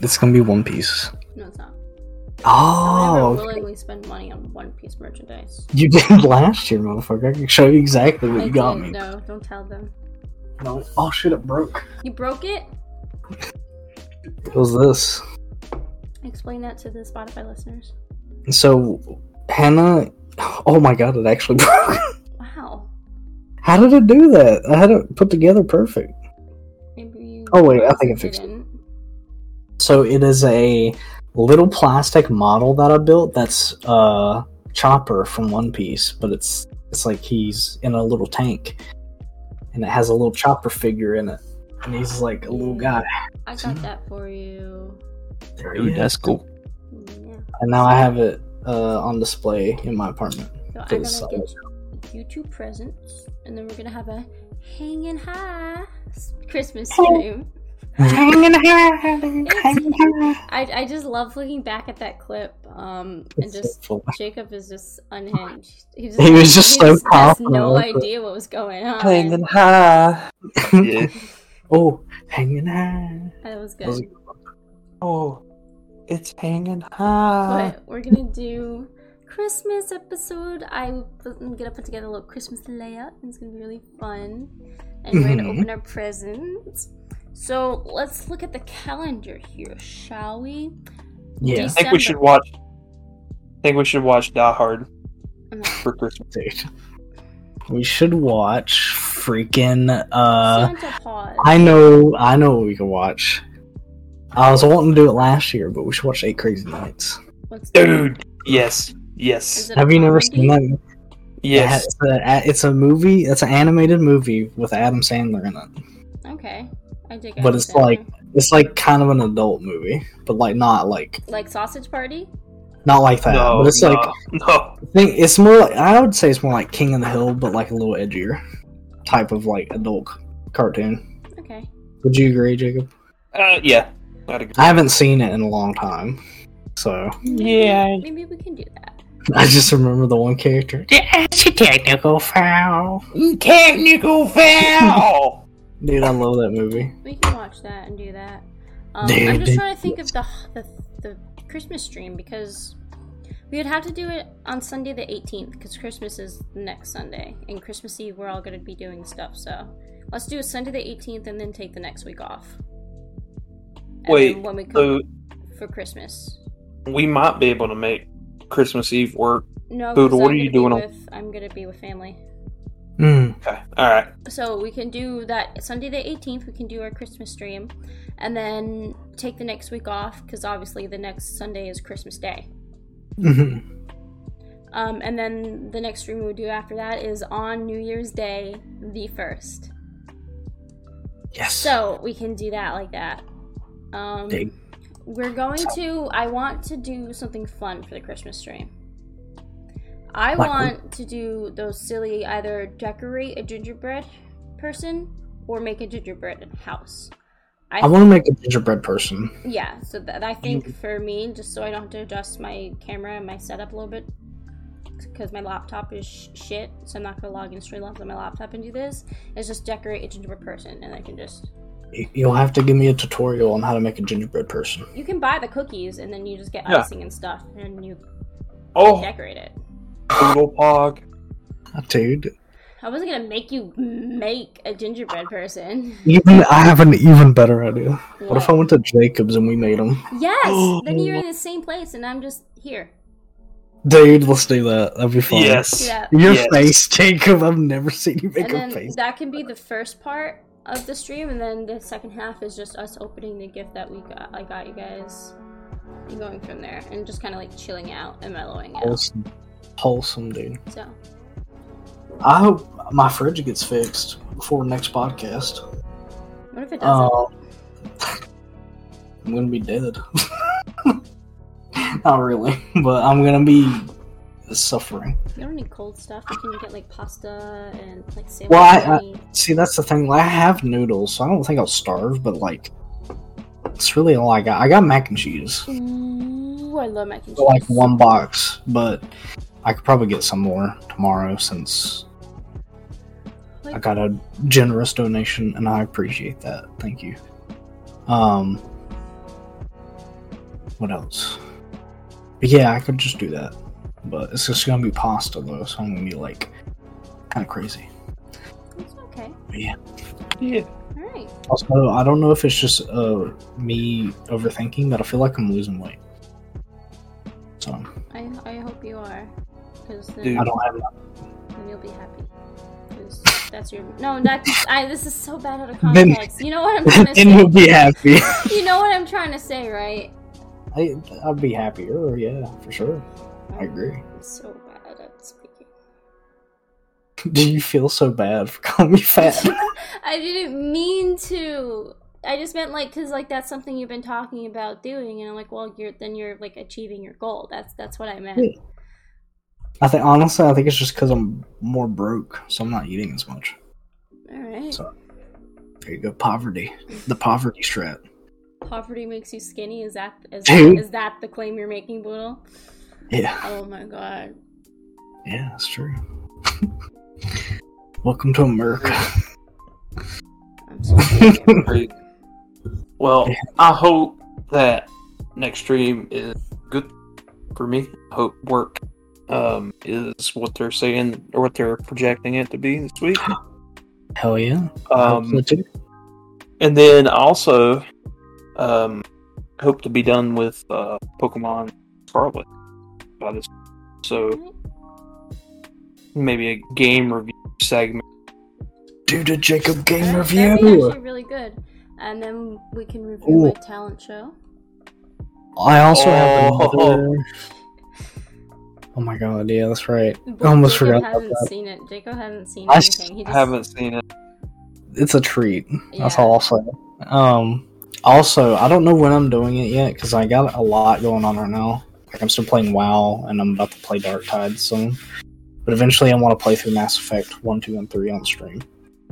It's gonna be One Piece. No, it's not. I Oh, never willingly spend money on One Piece merchandise. you did last year, motherfucker. I can show you exactly what I you got did. me. No, don't tell them. No. Oh shit! It broke. You broke it. It was this. Explain that to the Spotify listeners. So Hannah. Oh my god! It actually broke. Wow. How did it do that? I had it put together perfect. Maybe. Oh, wait, I think I fixed it. didn't. So it is a little plastic model that I built. That's uh Chopper from One Piece, but it's it's like he's in a little tank, and it has a little Chopper figure in it, and he's like a little guy. I got that for you. There dude, that's cool. Yeah. And now I have it uh, on display in my apartment. So I'm gonna get you two presents, and then we're gonna have a hanging high s- Christmas stream. I, I just love looking back at that clip, um, and It's just funny. Jacob is just unhinged. He, just, He was just so has confident no idea what was going on. Hanging high. yeah. oh, hanging high. That was That was good. Oh, it's hanging high. But we're gonna do Christmas episode. I'm gonna put together a little Christmas layout. and It's gonna be really fun, and we're gonna Mhm. open our presents. So let's look at the calendar here, shall we? Yeah. I think we should watch. I think we should watch Die Hard for Christmas. Dude. We should watch freaking uh Santa I know I know what we can watch. I was wanting to do it last year, but we should watch Eight Crazy Nights. Dude, yes, yes, Have you never comedy? seen that? yes. It's a, it's a movie. It's an animated movie with Adam Sandler in it. Okay, I dig. But it's Adam like it's like kind of an adult movie, but like not like like Sausage Party. Not like that. no, but it's no, like no. I think it's more. Like, I would say it's more like King of the Hill, but like a little edgier type of like adult cartoon. Okay. Would you agree, Jacob? Uh, yeah. I'd agree. I haven't seen it in a long time, so Yeah. Maybe we can do that. I just remember the one character. It's a technical foul. Technical foul. Dude, I love that movie. We can watch that and do that. Um, Dude, I'm just dude. trying to think of the, the the Christmas stream because we would have to do it on Sunday the 18th because Christmas is next Sunday and Christmas Eve we're all going to be doing stuff. So let's do Sunday the 18th and then take the next week off. And Wait, when we come So for Christmas. we might be able to make Christmas Eve work. No, Dude, what are you doing on- With, I'm gonna be with family. Mm. Okay. All right. So we can do that Sunday the 18th. We can do our Christmas stream, and then take the next week off because obviously the next Sunday is Christmas Day. Mhm. Um, and then the next stream we would do after that is on New Year's Day, the first. Yes. So we can do that like that. Um, Dig. we're going to. I want to do something fun for the Christmas stream. I Like want to do those silly either decorate a gingerbread person or make a gingerbread house. I, I want to make a gingerbread person. yeah, so that I think mm. for me, just so I don't have to adjust my camera and my setup a little bit, because my laptop is sh- shit, so I'm not gonna log in Streamlabs on my laptop and do this. Is just decorate a gingerbread person, and I can just You'll have to give me a tutorial on how to make a gingerbread person. you can buy the cookies and then you just get Yeah. icing and stuff, and you Oh, decorate it. Poodle Pog. Dude, I wasn't gonna make you make a gingerbread person. even I have an even better idea. What if I went to Jacobs and we made them? Yes, then you're in the same place, and I'm just here. Dude, let's do that. That'd be fun. Yes. Yeah. Your Yes. face, Jacob. I've never seen you make and a then face. that can be the first part of the stream, and then the second half is just us opening the gift that we got. I got you guys, and going from there, and just kind of like chilling out and mellowing out. Wholesome. Wholesome, dude. So I hope my fridge gets fixed before next podcast. what if it doesn't? Uh, I'm gonna be dead. Not really, but I'm gonna be suffering. you don't need cold stuff. You can get like pasta and like salmon. Well, I- I- See, that's the thing. Like, I have noodles, so I don't think I'll starve. But like, it's really all I got. I got mac and cheese, Ooh, I love mac and cheese. like one box, but I could probably get some more tomorrow since I got a generous donation, and I appreciate that. Thank you. Um, what else? But yeah, I could just do that, but it's just gonna be pasta though, so I'm gonna be like kind of crazy. it's okay. But yeah. Yeah. All right. Also, I don't know if it's just uh me overthinking, but I feel like I'm losing weight. So I I hope you are, because then, Dude. I don't have. then you'll be happy. 'Cause that's your no. That's I. This is so bad out of Then- context. you know what I'm trying to and you'll be happy. You know what I'm trying to say, right? I, I'd be happier. Yeah, for sure. I oh, agree. I'm so bad at speaking. Do you feel so bad for calling me fat? I didn't mean to. I just meant like because like that's something you've been talking about doing, and I'm like, well, you're then you're like achieving your goal. That's that's what I meant. Yeah. I think honestly, I think it's just because I'm more broke, so I'm not eating as much. All right. So- There you go, poverty. The poverty strat. Poverty makes you skinny. Is that is, Dude. is that the claim you're making, Boodle? Yeah, Oh my god. yeah, that's true. Welcome to America. I'm so sorry. Great. Well, I hope that next stream is good for me. I hope work um, is what they're saying or what they're projecting it to be this week. Hell yeah. I hope so Um, and then also um, hope to be done with uh, Pokemon Scarlet by this. So maybe a game review segment. Do the Jacob game That'd review. be actually really good. And then we can review Ooh. my talent show. I also have Oh. another. Oh my god, yeah, that's right. But I almost Jacob forgot about hasn't that. seen it. Jacob hasn't seen I s- anything. He just, haven't seen it. It's a treat. That's Yeah. all I'll say. Um, also, I don't know when I'm doing it yet because I got a lot going on right now. Like I'm still playing WoW, and I'm about to play Darktide soon. But eventually, I want to play through Mass Effect one, two, and three on stream.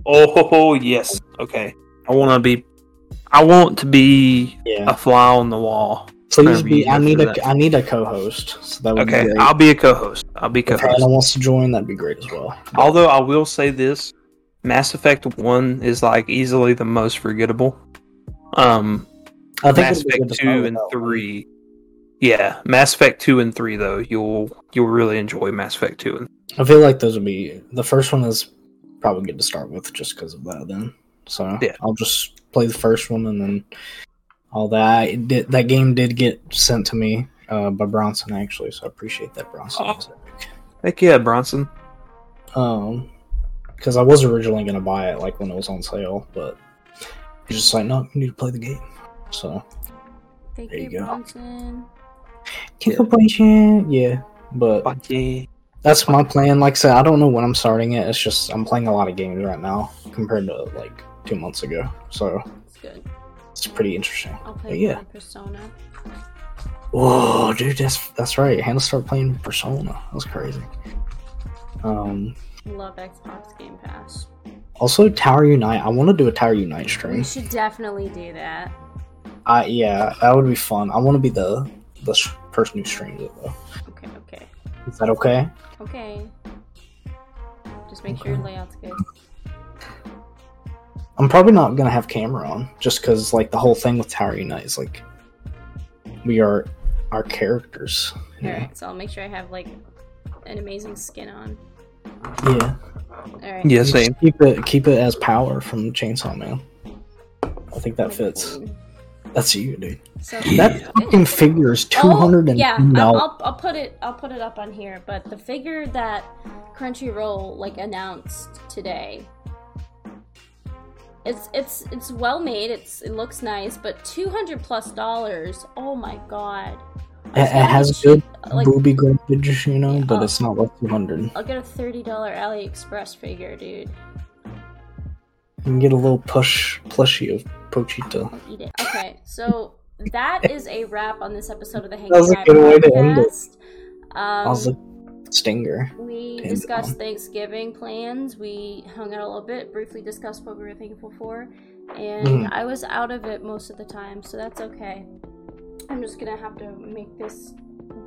Oh, ho, ho, yes. Okay. I want to be. I want to be Yeah, a fly on the wall. Please be. I need a. that. I need a co-host. So that would Okay, be. I'll be a co-host. I'll be co-host. If Hannah wants to join, that'd be great as well. Although I will say this, Mass Effect One is like easily the most forgettable. Um, I think Mass it'd be good Effect Two and. Three, yeah, Mass Effect Two and Three though you'll you'll really enjoy Mass Effect Two and I feel like those would be the first one is probably good to start with just because of that. Then, so Yeah. I'll just play the first one and then all that. It did, that game did get sent to me uh, by Bronson actually, so I appreciate that Bronson. Oh. heck yeah, Bronson. Um, because I was originally gonna buy it like when it was on sale, but he's just like, no, you need to play the game. So Thank There you, you go. Bronson. yeah, yeah. But Fuck that's my plan. Like I said, I don't know when I'm starting it. It's just I'm playing a lot of games right now compared to like two months ago. So It's good. It's pretty interesting. I'll But yeah. Persona. Whoa, dude, that's that's right. Hannah started playing Persona. That was crazy. Um, Love Xbox Game Pass. also Tower Unite. I want to do a Tower Unite stream. You should definitely do that. I yeah, that would be fun. I want to be the the sh- person who streams it though. Okay, okay, Is that okay? okay. Just make sure your layout's good. I'm probably not gonna have camera on just because like the whole thing with Tower Unite is like we are our characters. you? Alright, so I'll make sure I have like an amazing skin on. Yeah. Alright. Yeah, same. Keep it keep it as power from Chainsaw Man. I think that fits. That's you, dude. So That fucking figure is oh, two hundred and yeah, two I'll, I'll put it. I'll put it up on here. But the figure that Crunchyroll like announced today, it's it's it's well made. It's it looks nice, but two hundred plus dollars. Oh my god! It, it has good like booby garbage, you know, but Oh. it's not worth two hundred. I'll get a thirty dollar AliExpress figure, dude. You can get a little push plushie of Pochita. I'll eat it. Okay, so that is a wrap on this episode of the Hang That was a good way to end it. podcast. Um, I was like stinger. We discussed. Thanksgiving plans. We hung out a little bit, briefly discussed what we were thankful for, and Mhm. I was out of it most of the time, so that's okay. I'm just gonna have to make this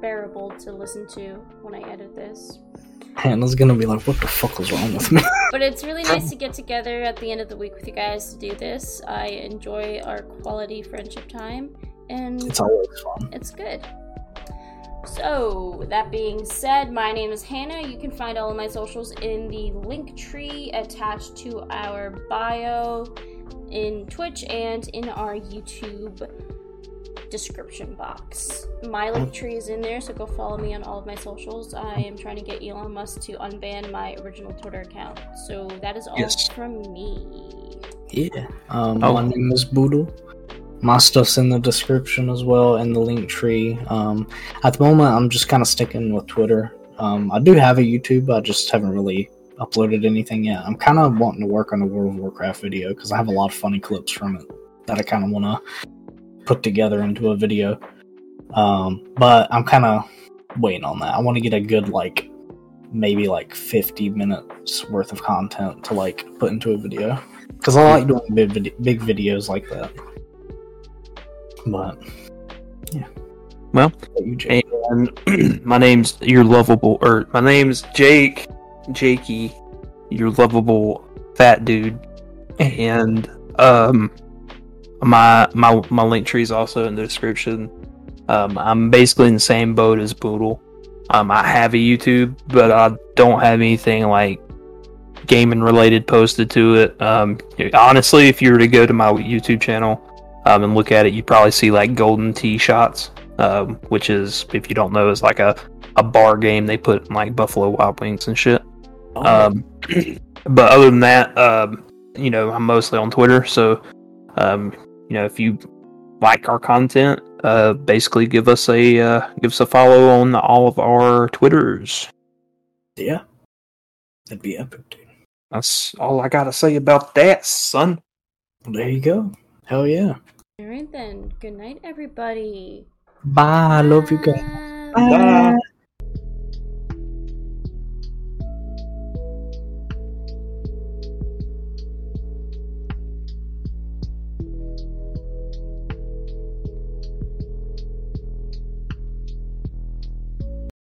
bearable to listen to when I edit this. Hannah's gonna be like, "What the fuck was wrong with me?" But it's really nice to get together at the end of the week with you guys to do this. I enjoy our quality friendship time, and it's always fun. it's good. So, that being said, my name is Hannah. You can find all of my socials in the link tree attached to our bio in Twitch and in our YouTube description box. My link tree is in there, so go follow me on all of my socials. I am trying to get Elon Musk to unban my original Twitter account. So, that is all Yes. from me. Yeah. Um, Oh. My name is Boodle. My stuff's in the description as well and the link tree. Um, at the moment, I'm just kind of sticking with Twitter. Um, I do have a YouTube, I just haven't really uploaded anything yet. I'm kind of wanting to work on a World of Warcraft video because I have a lot of funny clips from it that I kind of want to put together into a video. Um, but I'm kind of waiting on that. I want to get a good like maybe like 50 minutes worth of content to like put into a video because I like doing big, big videos like that. But yeah, Well, you, Jake? And my name's your lovable, or my name's Jake, Jakey, your lovable fat dude, and um, my my my link tree is also in the description. Um, I'm basically in the same boat as Boodle. Um, I have a YouTube, but I don't have anything like gaming related posted to it. Um, honestly, if you were to go to my YouTube channel um, and look at it, you'd probably see like golden tee shots um, which is, if you don't know, is like a a bar game. They put like Buffalo Wild Wings and shit. Oh, Um, but other than that, um, you know, I'm mostly on Twitter. So, um, you know, if you like our content, uh, basically give us a uh, give us a follow on all of our Twitters. yeah. That'd be epic, dude. That's all I gotta say about that, son. Well, there you go. Hell yeah. All right then. Good night, everybody. Bye. I love you guys. Bye. Bye.